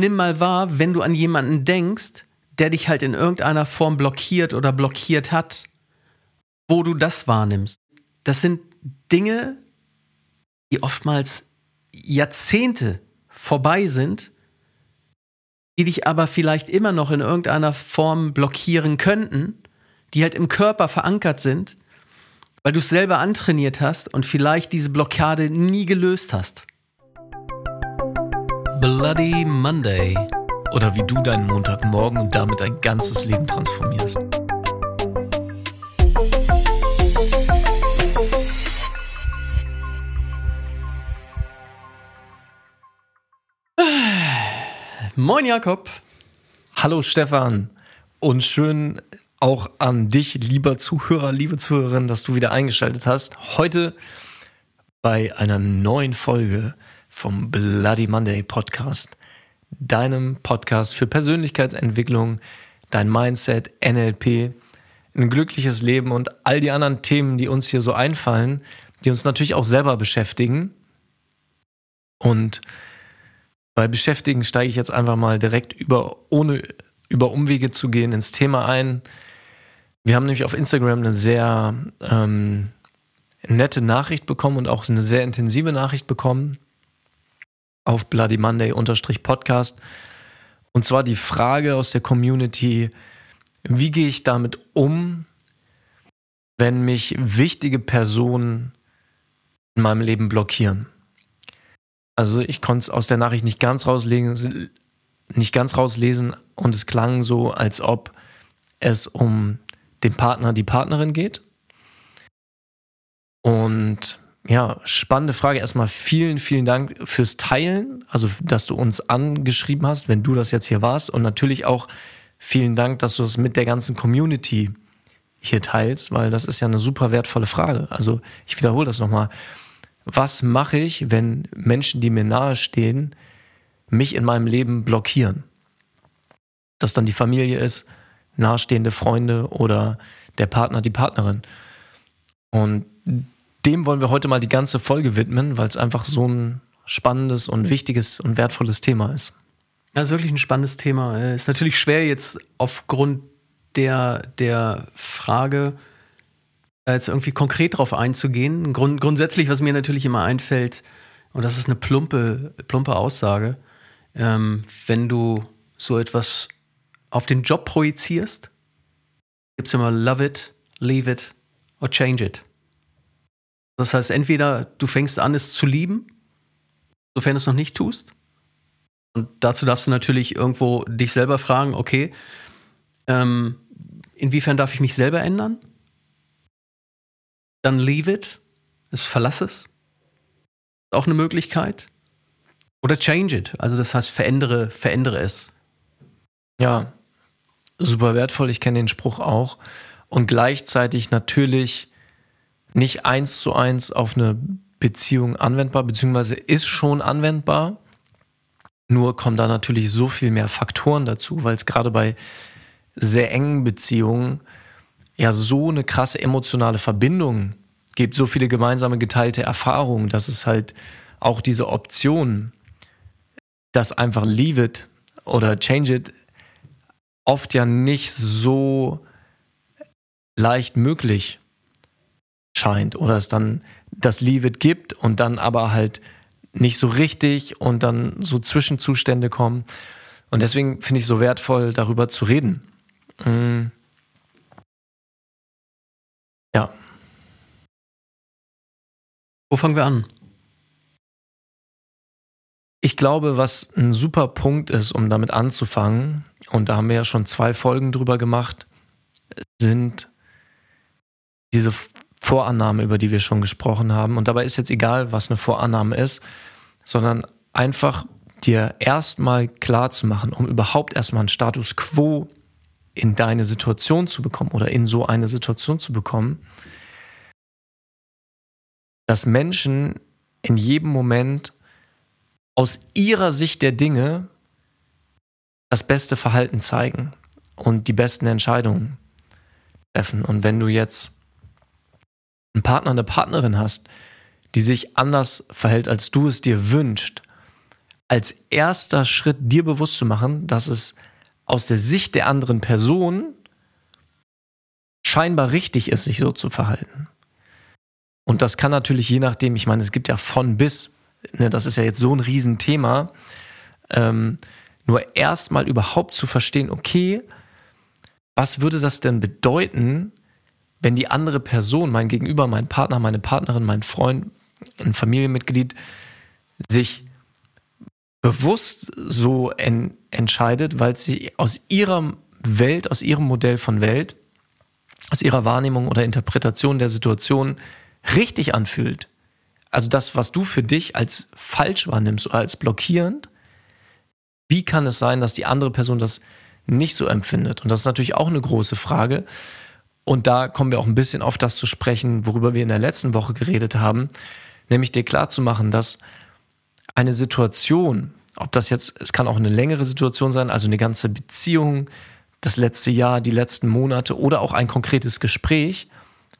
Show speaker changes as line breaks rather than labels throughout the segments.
nimm mal wahr, wenn du an jemanden denkst, der dich halt in irgendeiner Form blockiert oder blockiert hat, wo du das wahrnimmst. Das sind Dinge, die oftmals Jahrzehnte vorbei sind, die dich aber vielleicht immer noch in irgendeiner Form blockieren könnten, die halt im Körper verankert sind, weil du es selber antrainiert hast und vielleicht diese Blockade nie gelöst hast.
Bloody Monday. Oder wie du deinen Montagmorgen und damit dein ganzes Leben transformierst.
Moin Jakob.
Hallo Stefan. Und schön auch an dich, lieber Zuhörer, liebe Zuhörerin, dass du wieder eingeschaltet hast. Heute bei einer neuen Folge vom Bloody Monday Podcast, deinem Podcast für Persönlichkeitsentwicklung, dein Mindset, NLP, ein glückliches Leben und all die anderen Themen, die uns hier so einfallen, die uns natürlich auch selber beschäftigen. Und bei Beschäftigen steige ich jetzt einfach mal direkt über, ohne über Umwege zu gehen, ins Thema ein. Wir haben nämlich auf Instagram eine sehr ähm, nette Nachricht bekommen und auch eine sehr intensive Nachricht bekommen auf Bloody Monday Podcast. Und zwar die Frage aus der Community, wie gehe ich damit um, wenn mich wichtige Personen in meinem Leben blockieren? Also ich konnte es aus der Nachricht nicht ganz rauslesen, nicht ganz rauslesen und es klang so, als ob es um den Partner, die Partnerin geht. Und ja, spannende Frage. Erstmal vielen, vielen Dank fürs Teilen, also dass du uns angeschrieben hast, wenn du das jetzt hier warst. Und natürlich auch vielen Dank, dass du es mit der ganzen Community hier teilst, weil das ist ja eine super wertvolle Frage. Also ich wiederhole das nochmal. Was mache ich, wenn Menschen, die mir nahestehen, mich in meinem Leben blockieren? Dass dann die Familie ist, nahestehende Freunde oder der Partner, die Partnerin. Und dem wollen wir heute mal die ganze Folge widmen, weil es einfach so ein spannendes und wichtiges und wertvolles Thema ist.
Ja, ist wirklich ein spannendes Thema. Äh, ist natürlich schwer jetzt aufgrund der, der Frage, jetzt irgendwie konkret drauf einzugehen. Grund, grundsätzlich, was mir natürlich immer einfällt, und das ist eine plumpe, plumpe Aussage, ähm, wenn du so etwas auf den Job projizierst, gibt es immer Love it, Leave it or Change it. Das heißt, entweder du fängst an, es zu lieben, sofern du es noch nicht tust. Und dazu darfst du natürlich irgendwo dich selber fragen, okay, ähm, inwiefern darf ich mich selber ändern? Dann leave it, es verlass es. Auch eine Möglichkeit. Oder change it, also das heißt, verändere, verändere es.
Ja, super wertvoll, ich kenne den Spruch auch. Und gleichzeitig natürlich nicht eins zu eins auf eine Beziehung anwendbar, beziehungsweise ist schon anwendbar. Nur kommen da natürlich so viel mehr Faktoren dazu, weil es gerade bei sehr engen Beziehungen ja so eine krasse emotionale Verbindung gibt, so viele gemeinsame geteilte Erfahrungen, dass es halt auch diese Option, das einfach leave it oder change it, oft ja nicht so leicht möglich scheint oder es dann das Leave It gibt und dann aber halt nicht so richtig und dann so Zwischenzustände kommen. Und deswegen finde ich es so wertvoll, darüber zu reden. Mhm. Ja.
Wo fangen wir an?
Ich glaube, was ein super Punkt ist, um damit anzufangen, und da haben wir ja schon zwei Folgen drüber gemacht, sind diese Vorannahme, über die wir schon gesprochen haben. Und dabei ist jetzt egal, was eine Vorannahme ist, sondern einfach dir erstmal klar zu machen, um überhaupt erstmal einen Status quo in deine Situation zu bekommen oder in so eine Situation zu bekommen, dass Menschen in jedem Moment aus ihrer Sicht der Dinge das beste Verhalten zeigen und die besten Entscheidungen treffen. Und wenn du jetzt einen Partner, eine Partnerin hast, die sich anders verhält, als du es dir wünschst, als erster Schritt dir bewusst zu machen, dass es aus der Sicht der anderen Person scheinbar richtig ist, sich so zu verhalten. Und das kann natürlich je nachdem, ich meine, es gibt ja von bis, ne, das ist ja jetzt so ein Riesenthema, ähm, nur erstmal überhaupt zu verstehen, okay, was würde das denn bedeuten, wenn die andere Person, mein Gegenüber, mein Partner, meine Partnerin, mein Freund, ein Familienmitglied, sich bewusst so en entscheidet, weil sie aus ihrer Welt, aus ihrem Modell von Welt, aus ihrer Wahrnehmung oder Interpretation der Situation richtig anfühlt. Also das, was du für dich als falsch wahrnimmst oder als blockierend, wie kann es sein, dass die andere Person das nicht so empfindet? Und das ist natürlich auch eine große Frage. Und da kommen wir auch ein bisschen auf das zu sprechen, worüber wir in der letzten Woche geredet haben, nämlich dir klarzumachen, dass eine Situation, ob das jetzt, es kann auch eine längere Situation sein, also eine ganze Beziehung, das letzte Jahr, die letzten Monate oder auch ein konkretes Gespräch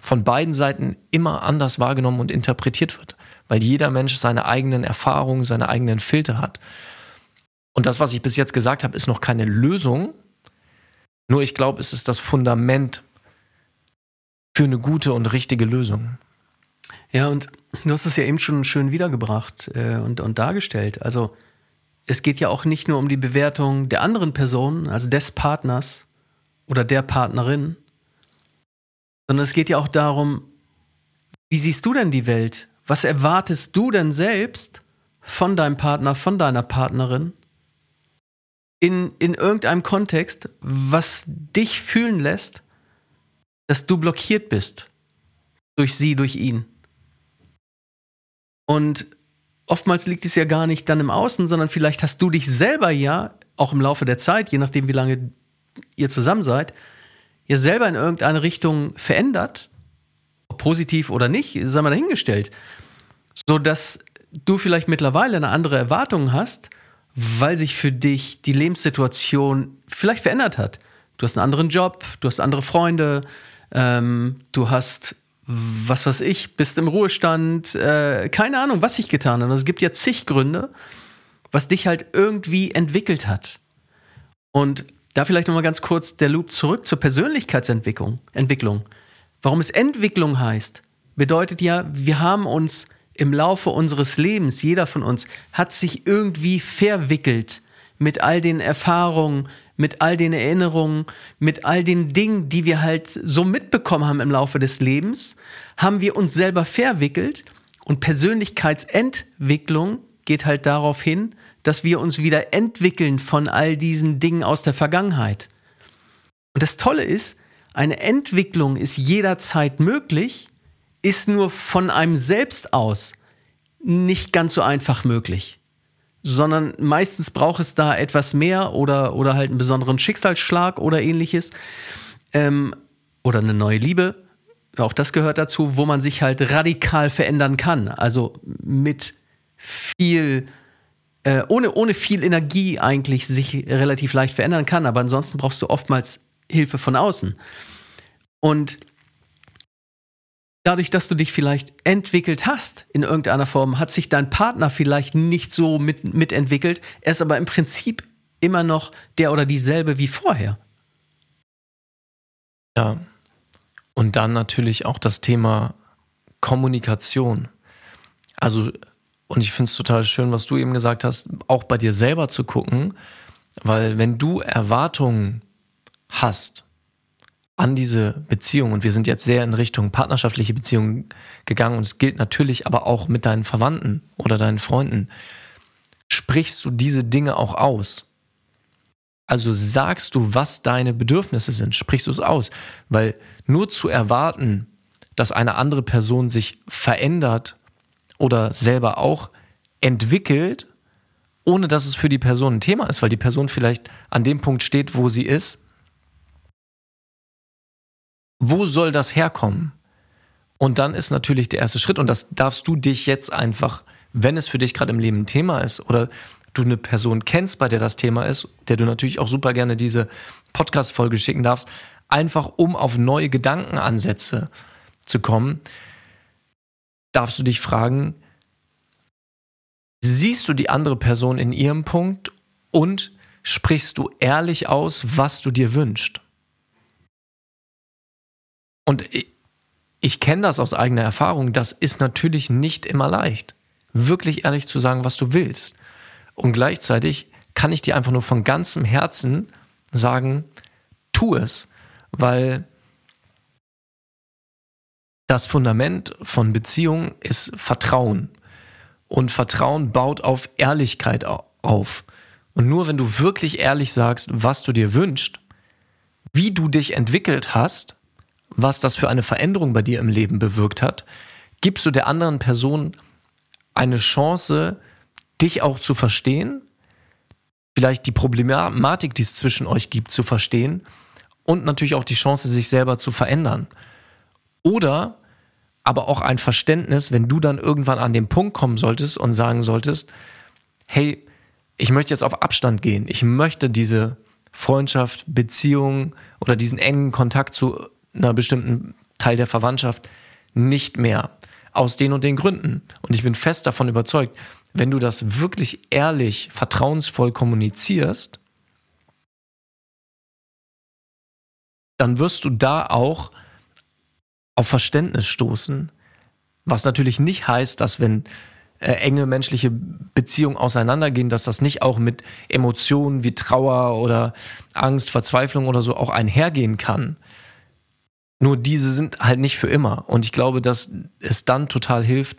von beiden Seiten immer anders wahrgenommen und interpretiert wird, weil jeder Mensch seine eigenen Erfahrungen, seine eigenen Filter hat. Und das, was ich bis jetzt gesagt habe, ist noch keine Lösung, nur ich glaube, es ist das Fundament für eine gute und richtige Lösung.
Ja, und du hast es ja eben schon schön wiedergebracht äh, und, und dargestellt. Also es geht ja auch nicht nur um die Bewertung der anderen Person, also des Partners oder der Partnerin, sondern es geht ja auch darum, wie siehst du denn die Welt? Was erwartest du denn selbst von deinem Partner, von deiner Partnerin? In, in irgendeinem Kontext, was dich fühlen lässt, dass du blockiert bist. Durch sie, durch ihn. Und oftmals liegt es ja gar nicht dann im Außen, sondern vielleicht hast du dich selber ja, auch im Laufe der Zeit, je nachdem, wie lange ihr zusammen seid, ja selber in irgendeine Richtung verändert, ob positiv oder nicht, sei mal dahingestellt, so dass du vielleicht mittlerweile eine andere Erwartung hast, weil sich für dich die Lebenssituation vielleicht verändert hat. Du hast einen anderen Job, du hast andere Freunde, ähm, du hast was weiß ich, bist im Ruhestand, äh, keine Ahnung, was ich getan habe. Es gibt ja zig Gründe, was dich halt irgendwie entwickelt hat. Und da vielleicht nochmal ganz kurz der Loop zurück zur Persönlichkeitsentwicklung. Entwicklung. Warum es Entwicklung heißt, bedeutet ja, wir haben uns im Laufe unseres Lebens, jeder von uns, hat sich irgendwie verwickelt mit all den Erfahrungen, mit all den Erinnerungen, mit all den Dingen, die wir halt so mitbekommen haben im Laufe des Lebens, haben wir uns selber verwickelt und Persönlichkeitsentwicklung geht halt darauf hin, dass wir uns wieder entwickeln von all diesen Dingen aus der Vergangenheit. Und das Tolle ist, eine Entwicklung ist jederzeit möglich, ist nur von einem selbst aus nicht ganz so einfach möglich sondern meistens braucht es da etwas mehr oder, oder halt einen besonderen Schicksalsschlag oder ähnliches. Ähm, oder eine neue Liebe. Auch das gehört dazu, wo man sich halt radikal verändern kann. Also mit viel, äh, ohne, ohne viel Energie eigentlich sich relativ leicht verändern kann. Aber ansonsten brauchst du oftmals Hilfe von außen. Und dadurch, dass du dich vielleicht entwickelt hast in irgendeiner Form, hat sich dein Partner vielleicht nicht so mit, mitentwickelt. Er ist aber im Prinzip immer noch der oder dieselbe wie vorher.
Ja. Und dann natürlich auch das Thema Kommunikation. Also, und ich finde es total schön, was du eben gesagt hast, auch bei dir selber zu gucken, weil wenn du Erwartungen hast, an diese Beziehung, und wir sind jetzt sehr in Richtung partnerschaftliche Beziehungen gegangen, und es gilt natürlich aber auch mit deinen Verwandten oder deinen Freunden, sprichst du diese Dinge auch aus? Also sagst du, was deine Bedürfnisse sind, sprichst du es aus? Weil nur zu erwarten, dass eine andere Person sich verändert oder selber auch entwickelt, ohne dass es für die Person ein Thema ist, weil die Person vielleicht an dem Punkt steht, wo sie ist wo soll das herkommen? Und dann ist natürlich der erste Schritt, und das darfst du dich jetzt einfach, wenn es für dich gerade im Leben ein Thema ist oder du eine Person kennst, bei der das Thema ist, der du natürlich auch super gerne diese Podcast-Folge schicken darfst, einfach um auf neue Gedankenansätze zu kommen, darfst du dich fragen, siehst du die andere Person in ihrem Punkt und sprichst du ehrlich aus, was du dir wünschst. Und ich, ich kenne das aus eigener Erfahrung, das ist natürlich nicht immer leicht, wirklich ehrlich zu sagen, was du willst. Und gleichzeitig kann ich dir einfach nur von ganzem Herzen sagen, tu es, weil das Fundament von Beziehung ist Vertrauen. Und Vertrauen baut auf Ehrlichkeit auf. Und nur wenn du wirklich ehrlich sagst, was du dir wünschst, wie du dich entwickelt hast, was das für eine Veränderung bei dir im Leben bewirkt hat, gibst du der anderen Person eine Chance, dich auch zu verstehen, vielleicht die Problematik, die es zwischen euch gibt, zu verstehen und natürlich auch die Chance, sich selber zu verändern. Oder aber auch ein Verständnis, wenn du dann irgendwann an den Punkt kommen solltest und sagen solltest, hey, ich möchte jetzt auf Abstand gehen. Ich möchte diese Freundschaft, Beziehung oder diesen engen Kontakt zu einer bestimmten Teil der Verwandtschaft nicht mehr. Aus den und den Gründen. Und ich bin fest davon überzeugt, wenn du das wirklich ehrlich, vertrauensvoll kommunizierst, dann wirst du da auch auf Verständnis stoßen, was natürlich nicht heißt, dass wenn äh, enge menschliche Beziehungen auseinandergehen, dass das nicht auch mit Emotionen wie Trauer oder Angst, Verzweiflung oder so auch einhergehen kann. Nur diese sind halt nicht für immer. Und ich glaube, dass es dann total hilft,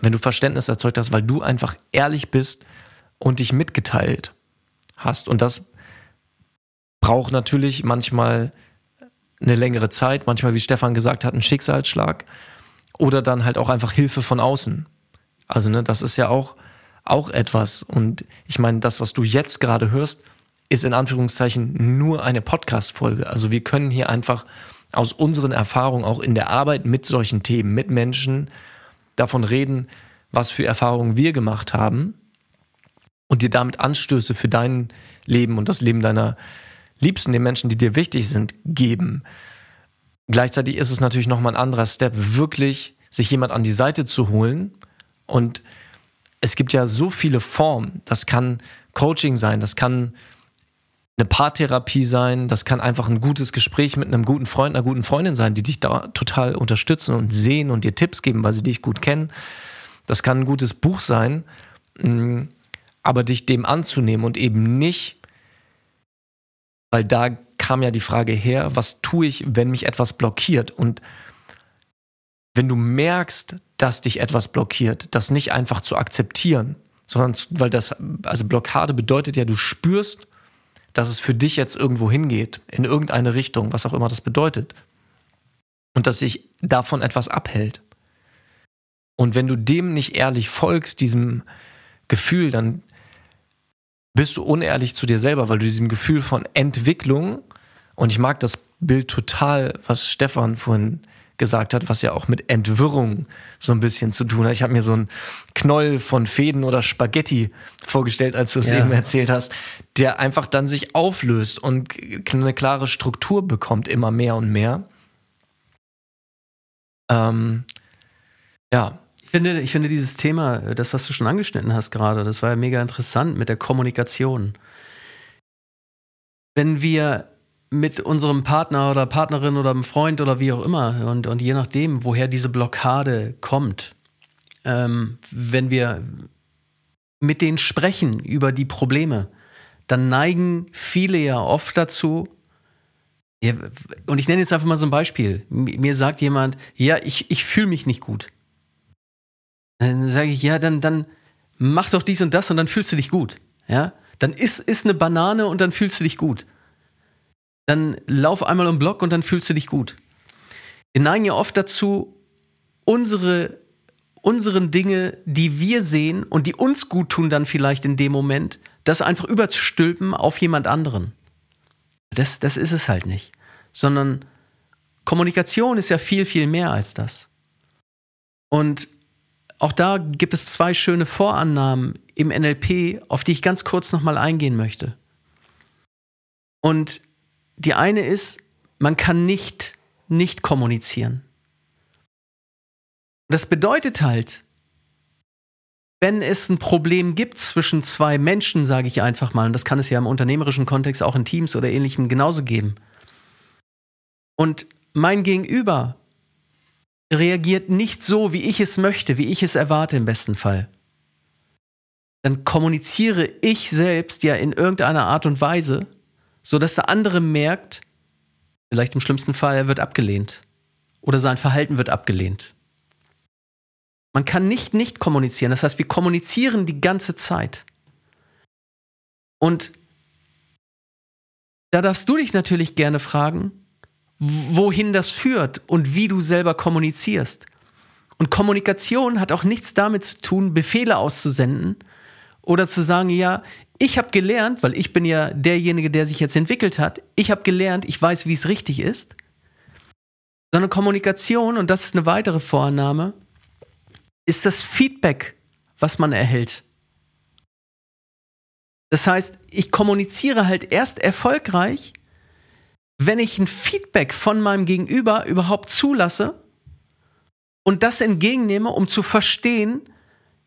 wenn du Verständnis erzeugt hast, weil du einfach ehrlich bist und dich mitgeteilt hast. Und das braucht natürlich manchmal eine längere Zeit, manchmal, wie Stefan gesagt hat, ein Schicksalsschlag oder dann halt auch einfach Hilfe von außen. Also, ne, das ist ja auch, auch etwas. Und ich meine, das, was du jetzt gerade hörst, ist in Anführungszeichen nur eine Podcast-Folge. Also wir können hier einfach aus unseren Erfahrungen auch in der Arbeit mit solchen Themen, mit Menschen davon reden, was für Erfahrungen wir gemacht haben und dir damit Anstöße für dein Leben und das Leben deiner Liebsten, den Menschen, die dir wichtig sind, geben. Gleichzeitig ist es natürlich nochmal ein anderer Step, wirklich sich jemand an die Seite zu holen und es gibt ja so viele Formen. Das kann Coaching sein, das kann eine Paartherapie sein, das kann einfach ein gutes Gespräch mit einem guten Freund, einer guten Freundin sein, die dich da total unterstützen und sehen und dir Tipps geben, weil sie dich gut kennen. Das kann ein gutes Buch sein, mm, aber dich dem anzunehmen und eben nicht, weil da kam ja die Frage her, was tue ich, wenn mich etwas blockiert? Und wenn du merkst, dass dich etwas blockiert, das nicht einfach zu akzeptieren, sondern weil das, also Blockade bedeutet ja, du spürst, dass es für dich jetzt irgendwo hingeht, in irgendeine Richtung, was auch immer das bedeutet. Und dass sich davon etwas abhält. Und wenn du dem nicht ehrlich folgst, diesem Gefühl, dann bist du unehrlich zu dir selber, weil du diesem Gefühl von Entwicklung, und ich mag das Bild total, was Stefan vorhin gesagt hat, was ja auch mit Entwirrung so ein bisschen zu tun hat. Ich habe mir so einen Knäuel von Fäden oder Spaghetti vorgestellt, als du es ja. eben erzählt hast, der einfach dann sich auflöst und eine klare Struktur bekommt, immer mehr und mehr. Ähm,
ja. Ich finde, ich finde dieses Thema, das, was du schon angeschnitten hast gerade, das war ja mega interessant mit der Kommunikation. Wenn wir mit unserem Partner oder Partnerin oder einem Freund oder wie auch immer und, und je nachdem, woher diese Blockade kommt, ähm, wenn wir mit denen sprechen über die Probleme, dann neigen viele ja oft dazu, ja, und ich nenne jetzt einfach mal so ein Beispiel. Mir sagt jemand, ja, ich, ich fühle mich nicht gut. Dann sage ich, ja, dann, dann mach doch dies und das und dann fühlst du dich gut. Ja, dann isst, isst eine Banane und dann fühlst du dich gut dann lauf einmal um Block und dann fühlst du dich gut. Wir neigen ja oft dazu, unsere, unseren Dinge, die wir sehen und die uns gut tun, dann vielleicht in dem Moment, das einfach überzustülpen auf jemand anderen. Das, das ist es halt nicht. Sondern Kommunikation ist ja viel, viel mehr als das. Und auch da gibt es zwei schöne Vorannahmen im NLP, auf die ich ganz kurz nochmal eingehen möchte. Und die eine ist, man kann nicht nicht kommunizieren. Das bedeutet halt, wenn es ein Problem gibt zwischen zwei Menschen, sage ich einfach mal, und das kann es ja im unternehmerischen Kontext auch in Teams oder ähnlichem genauso geben. Und mein Gegenüber reagiert nicht so, wie ich es möchte, wie ich es erwarte im besten Fall. Dann kommuniziere ich selbst ja in irgendeiner Art und Weise, sodass der andere merkt, vielleicht im schlimmsten Fall, er wird abgelehnt oder sein Verhalten wird abgelehnt. Man kann nicht nicht kommunizieren. Das heißt, wir kommunizieren die ganze Zeit. Und da darfst du dich natürlich gerne fragen, wohin das führt und wie du selber kommunizierst. Und Kommunikation hat auch nichts damit zu tun, Befehle auszusenden oder zu sagen, ja, ich habe gelernt, weil ich bin ja derjenige, der sich jetzt entwickelt hat, ich habe gelernt, ich weiß, wie es richtig ist. Sondern Kommunikation, und das ist eine weitere Vorannahme, ist das Feedback, was man erhält. Das heißt, ich kommuniziere halt erst erfolgreich, wenn ich ein Feedback von meinem Gegenüber überhaupt zulasse und das entgegennehme, um zu verstehen,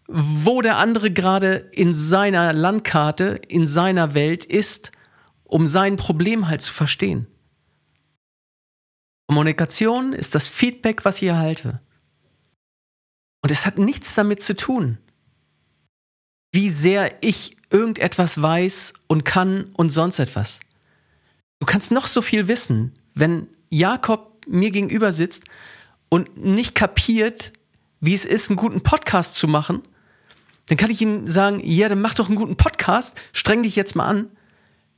wo der andere gerade in seiner Landkarte, in seiner Welt ist, um sein Problem halt zu verstehen. Kommunikation ist das Feedback, was ich erhalte. Und es hat nichts damit zu tun, wie sehr ich irgendetwas weiß und kann und sonst etwas. Du kannst noch so viel wissen, wenn Jakob mir gegenüber sitzt und nicht kapiert, wie es ist, einen guten Podcast zu machen, dann kann ich ihm sagen, ja, dann mach doch einen guten Podcast, streng dich jetzt mal an.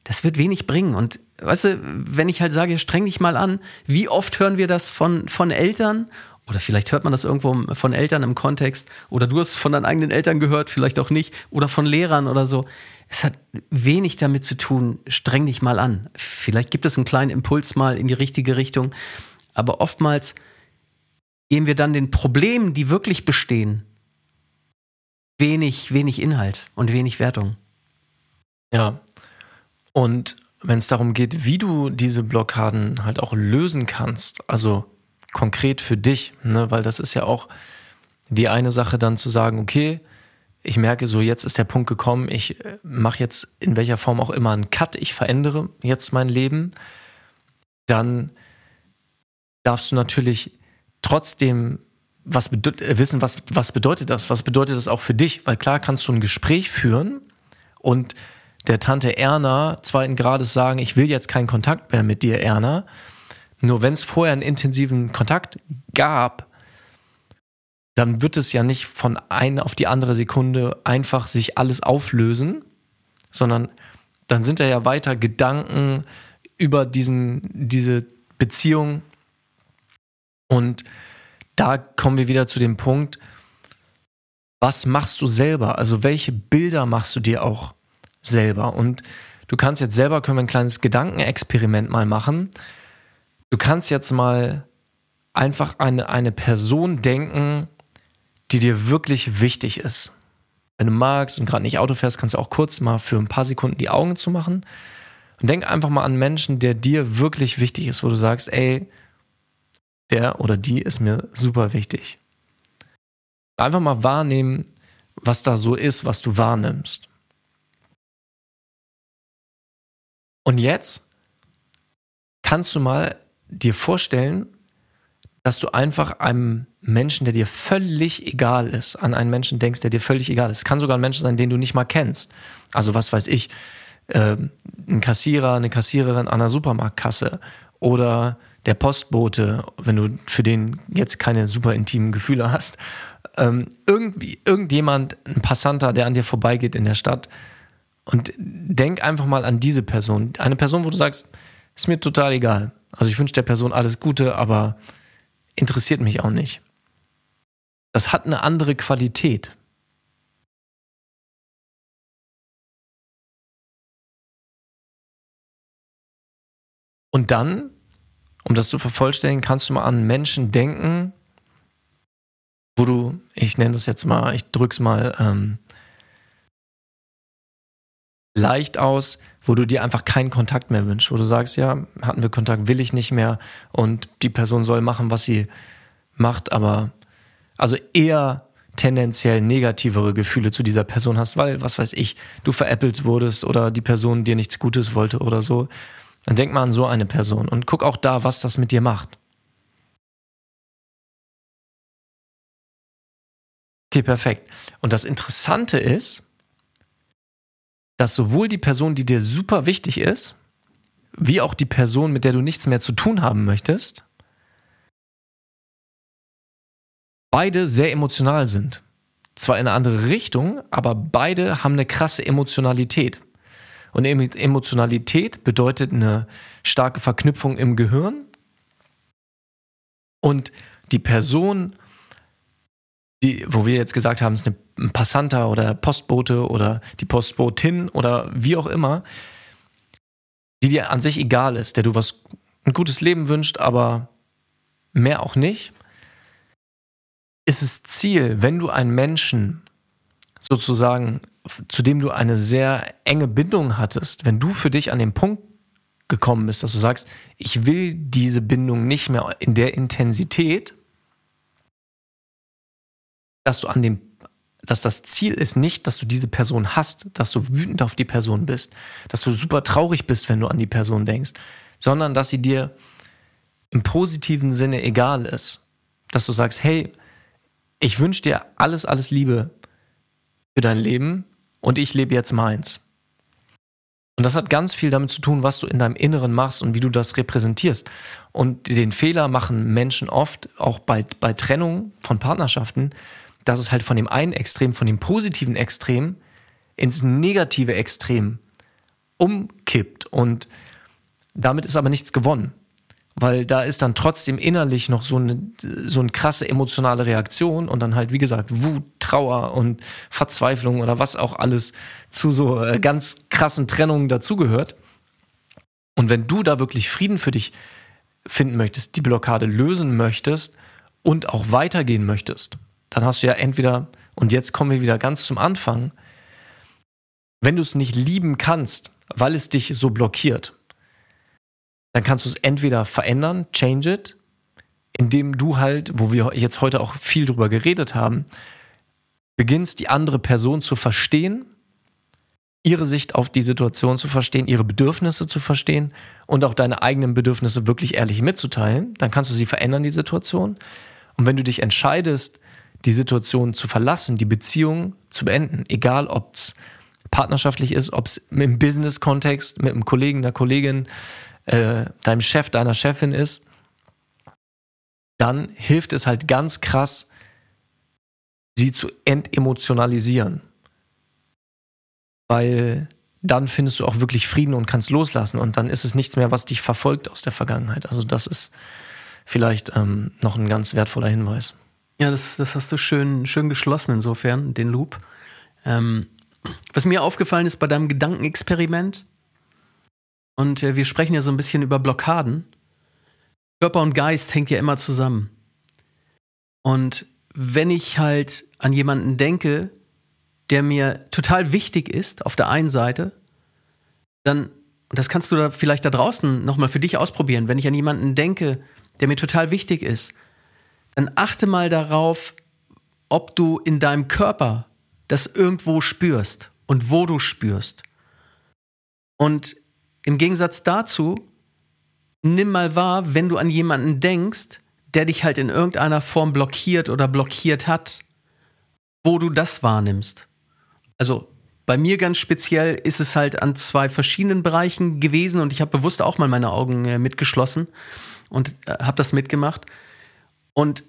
Das wird wenig bringen. Und weißt du, wenn ich halt sage, streng dich mal an, wie oft hören wir das von, von Eltern oder vielleicht hört man das irgendwo von Eltern im Kontext oder du hast von deinen eigenen Eltern gehört, vielleicht auch nicht oder von Lehrern oder so. Es hat wenig damit zu tun, streng dich mal an. Vielleicht gibt es einen kleinen Impuls mal in die richtige Richtung, aber oftmals geben wir dann den Problemen, die wirklich bestehen, wenig, wenig Inhalt und wenig Wertung.
Ja. Und wenn es darum geht, wie du diese Blockaden halt auch lösen kannst, also konkret für dich, ne? weil das ist ja auch die eine Sache dann zu sagen, okay, ich merke so, jetzt ist der Punkt gekommen, ich äh, mache jetzt in welcher Form auch immer einen Cut, ich verändere jetzt mein Leben, dann darfst du natürlich trotzdem was äh, wissen, was, was bedeutet das? Was bedeutet das auch für dich? Weil klar kannst du ein Gespräch führen und der Tante Erna zweiten Grades sagen, ich will jetzt keinen Kontakt mehr mit dir, Erna. Nur wenn es vorher einen intensiven Kontakt gab, dann wird es ja nicht von einer auf die andere Sekunde einfach sich alles auflösen, sondern dann sind da ja weiter Gedanken über diesen, diese Beziehung. Und da kommen wir wieder zu dem Punkt, was machst du selber? Also welche Bilder machst du dir auch selber? Und du kannst jetzt selber, können wir ein kleines Gedankenexperiment mal machen. Du kannst jetzt mal einfach eine, eine Person denken, die dir wirklich wichtig ist. Wenn du magst und gerade nicht Auto fährst, kannst du auch kurz mal für ein paar Sekunden die Augen zumachen. Und denk einfach mal an Menschen, der dir wirklich wichtig ist, wo du sagst, ey, der oder die ist mir super wichtig. Einfach mal wahrnehmen, was da so ist, was du wahrnimmst. Und jetzt kannst du mal dir vorstellen, dass du einfach einem Menschen, der dir völlig egal ist, an einen Menschen denkst, der dir völlig egal ist. Kann sogar ein Mensch sein, den du nicht mal kennst. Also was weiß ich, äh, ein Kassierer, eine Kassiererin an einer Supermarktkasse oder der Postbote, wenn du für den jetzt keine super intimen Gefühle hast. Ähm, irgendwie, irgendjemand, ein Passanter, der an dir vorbeigeht in der Stadt. Und denk einfach mal an diese Person. Eine Person, wo du sagst, ist mir total egal. Also ich wünsche der Person alles Gute, aber interessiert mich auch nicht. Das hat eine andere Qualität. Und dann, um das zu vervollständigen, kannst du mal an Menschen denken, wo du, ich nenne das jetzt mal, ich drück's mal ähm, leicht aus, wo du dir einfach keinen Kontakt mehr wünschst, wo du sagst, ja, hatten wir Kontakt, will ich nicht mehr und die Person soll machen, was sie macht, aber also eher tendenziell negativere Gefühle zu dieser Person hast, weil, was weiß ich, du veräppelt wurdest oder die Person dir nichts Gutes wollte oder so, dann denk mal an so eine Person und guck auch da, was das mit dir macht. Okay, perfekt. Und das Interessante ist, dass sowohl die Person, die dir super wichtig ist, wie auch die Person, mit der du nichts mehr zu tun haben möchtest, beide sehr emotional sind. Zwar in eine andere Richtung, aber beide haben eine krasse Emotionalität. Und Emotionalität bedeutet eine starke Verknüpfung im Gehirn. Und die Person, die, wo wir jetzt gesagt haben, ist ein Passanter oder Postbote oder die Postbotin oder wie auch immer, die dir an sich egal ist, der du was ein gutes Leben wünscht, aber mehr auch nicht, ist es Ziel, wenn du einen Menschen sozusagen, zu dem du eine sehr enge Bindung hattest, wenn du für dich an den Punkt gekommen bist, dass du sagst, ich will diese Bindung nicht mehr in der Intensität, dass du an dem dass das Ziel ist nicht, dass du diese Person hast, dass du wütend auf die Person bist, dass du super traurig bist, wenn du an die Person denkst, sondern dass sie dir im positiven Sinne egal ist. Dass du sagst, hey, ich wünsche dir alles, alles Liebe für dein Leben und ich lebe jetzt meins. Und das hat ganz viel damit zu tun, was du in deinem Inneren machst und wie du das repräsentierst. Und den Fehler machen Menschen oft, auch bei, bei Trennung von Partnerschaften, dass es halt von dem einen Extrem, von dem positiven Extrem ins negative Extrem umkippt. Und damit ist aber nichts gewonnen. Weil da ist dann trotzdem innerlich noch so eine, so eine krasse emotionale Reaktion und dann halt, wie gesagt, Wut, Trauer und Verzweiflung oder was auch alles zu so äh, ganz krassen Trennungen dazugehört. Und wenn du da wirklich Frieden für dich finden möchtest, die Blockade lösen möchtest und auch weitergehen möchtest, dann hast du ja entweder, und jetzt kommen wir wieder ganz zum Anfang, wenn du es nicht lieben kannst, weil es dich so blockiert, dann kannst du es entweder verändern, change it, indem du halt, wo wir jetzt heute auch viel drüber geredet haben, beginnst die andere Person zu verstehen, ihre Sicht auf die Situation zu verstehen, ihre Bedürfnisse zu verstehen und auch deine eigenen Bedürfnisse wirklich ehrlich mitzuteilen, dann kannst du sie verändern, die Situation. Und wenn du dich entscheidest, die Situation zu verlassen, die Beziehung zu beenden, egal ob es partnerschaftlich ist, ob es im Business-Kontext mit einem Kollegen, einer Kollegin, äh, deinem Chef, deiner Chefin ist, dann hilft es halt ganz krass, sie zu entemotionalisieren. Weil dann findest du auch wirklich Frieden und kannst loslassen und dann ist es nichts mehr, was dich verfolgt aus der Vergangenheit. Also das ist vielleicht ähm, noch ein ganz wertvoller Hinweis.
Ja, das, das hast du schön, schön geschlossen insofern, den Loop. Ähm, was mir aufgefallen ist bei deinem Gedankenexperiment, und äh, wir sprechen ja so ein bisschen über Blockaden. Körper und Geist hängt ja immer zusammen. Und wenn ich halt an jemanden denke, der mir total wichtig ist, auf der einen Seite, dann, und das kannst du da vielleicht da draußen nochmal für dich ausprobieren, wenn ich an jemanden denke, der mir total wichtig ist, dann achte mal darauf, ob du in deinem Körper das irgendwo spürst und wo du spürst. Und im Gegensatz dazu, nimm mal wahr, wenn du an jemanden denkst, der dich halt in irgendeiner Form blockiert oder blockiert hat, wo du das wahrnimmst. Also bei mir ganz speziell ist es halt an zwei verschiedenen Bereichen gewesen und ich habe bewusst auch mal meine Augen äh, mitgeschlossen und äh, habe das mitgemacht. Und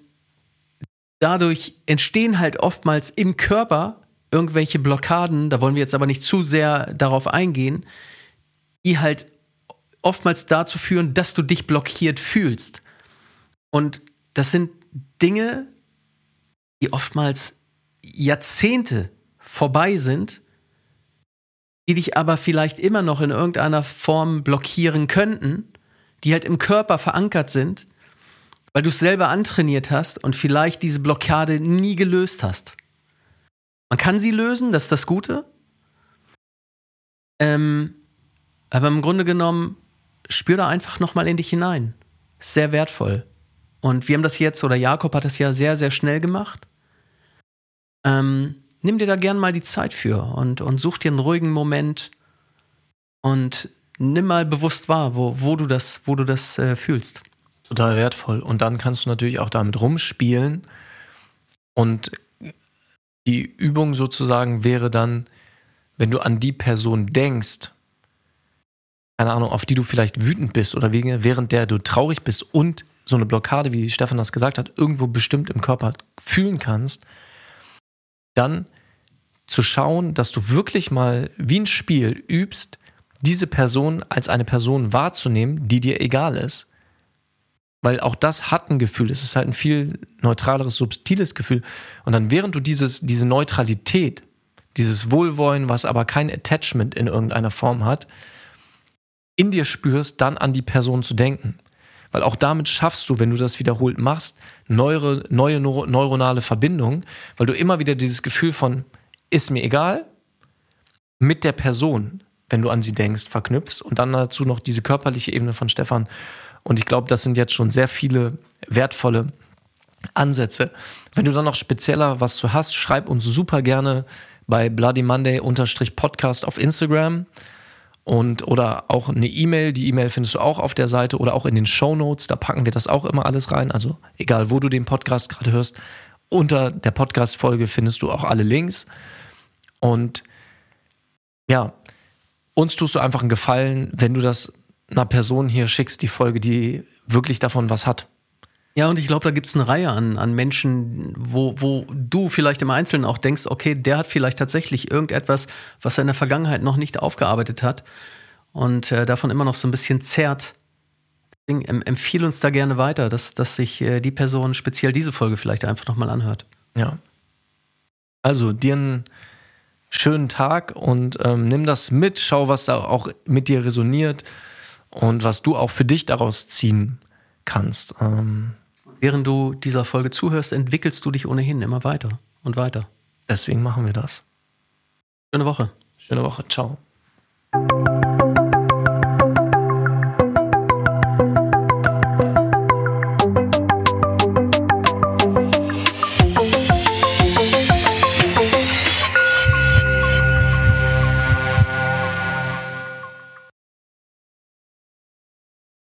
dadurch entstehen halt oftmals im Körper irgendwelche Blockaden, da wollen wir jetzt aber nicht zu sehr darauf eingehen, die halt oftmals dazu führen, dass du dich blockiert fühlst. Und das sind Dinge, die oftmals Jahrzehnte vorbei sind, die dich aber vielleicht immer noch in irgendeiner Form blockieren könnten, die halt im Körper verankert sind weil du es selber antrainiert hast und vielleicht diese Blockade nie gelöst hast. Man kann sie lösen, das ist das Gute. Ähm, aber im Grunde genommen, spür da einfach nochmal in dich hinein. Ist sehr wertvoll. Und wir haben das jetzt, oder Jakob hat das ja sehr, sehr schnell gemacht. ähm, nimm dir da gern mal die Zeit für und, und such dir einen ruhigen Moment und nimm mal bewusst wahr, wo, wo du das, wo du das äh, fühlst.
Total wertvoll. Und dann kannst du natürlich auch damit rumspielen. Und die Übung sozusagen wäre dann, wenn du an die Person denkst, keine Ahnung, auf die du vielleicht wütend bist oder während der du traurig bist und so eine Blockade, wie Stefan das gesagt hat, irgendwo bestimmt im Körper fühlen kannst, dann zu schauen, dass du wirklich mal wie ein Spiel übst, diese Person als eine Person wahrzunehmen, die dir egal ist. Weil auch das hat ein Gefühl. Es ist halt ein viel neutraleres, subtiles Gefühl. Und dann, während du dieses, diese Neutralität, dieses Wohlwollen, was aber kein Attachment in irgendeiner Form hat, in dir spürst, dann an die Person zu denken. Weil auch damit schaffst du, wenn du das wiederholt machst, neue, neue neuronale Verbindungen, weil du immer wieder dieses Gefühl von ist mir egal mit der Person, wenn du an sie denkst, verknüpfst und dann dazu noch diese körperliche Ebene von Stefan. Und ich glaube, das sind jetzt schon sehr viele wertvolle Ansätze. Wenn du dann noch spezieller was zu hast, schreib uns super gerne bei Bloody Monday Podcast auf Instagram und oder auch eine E-Mail. Die E-Mail findest du auch auf der Seite oder auch in den Show Notes. Da packen wir das auch immer alles rein. Also egal, wo du den Podcast gerade hörst, unter der Podcast-Folge findest du auch alle Links. Und ja, uns tust du einfach einen Gefallen, wenn du das einer Person hier schickst, die Folge, die wirklich davon was hat.
Ja, und ich glaube, da gibt es eine Reihe an, an Menschen, wo, wo du vielleicht im Einzelnen auch denkst, okay, der hat vielleicht tatsächlich irgendetwas, was er in der Vergangenheit noch nicht aufgearbeitet hat und äh, davon immer noch so ein bisschen zerrt. Deswegen em empfehle uns da gerne weiter, dass, dass sich äh, die Person speziell diese Folge vielleicht einfach nochmal anhört.
Ja. Also dir einen schönen Tag und ähm, nimm das mit, schau, was da auch mit dir resoniert und was du auch für dich daraus ziehen kannst. Ähm,
Während du dieser Folge zuhörst, entwickelst du dich ohnehin immer weiter und weiter.
Deswegen machen wir das.
Schöne Woche.
Schöne Woche. Ciao.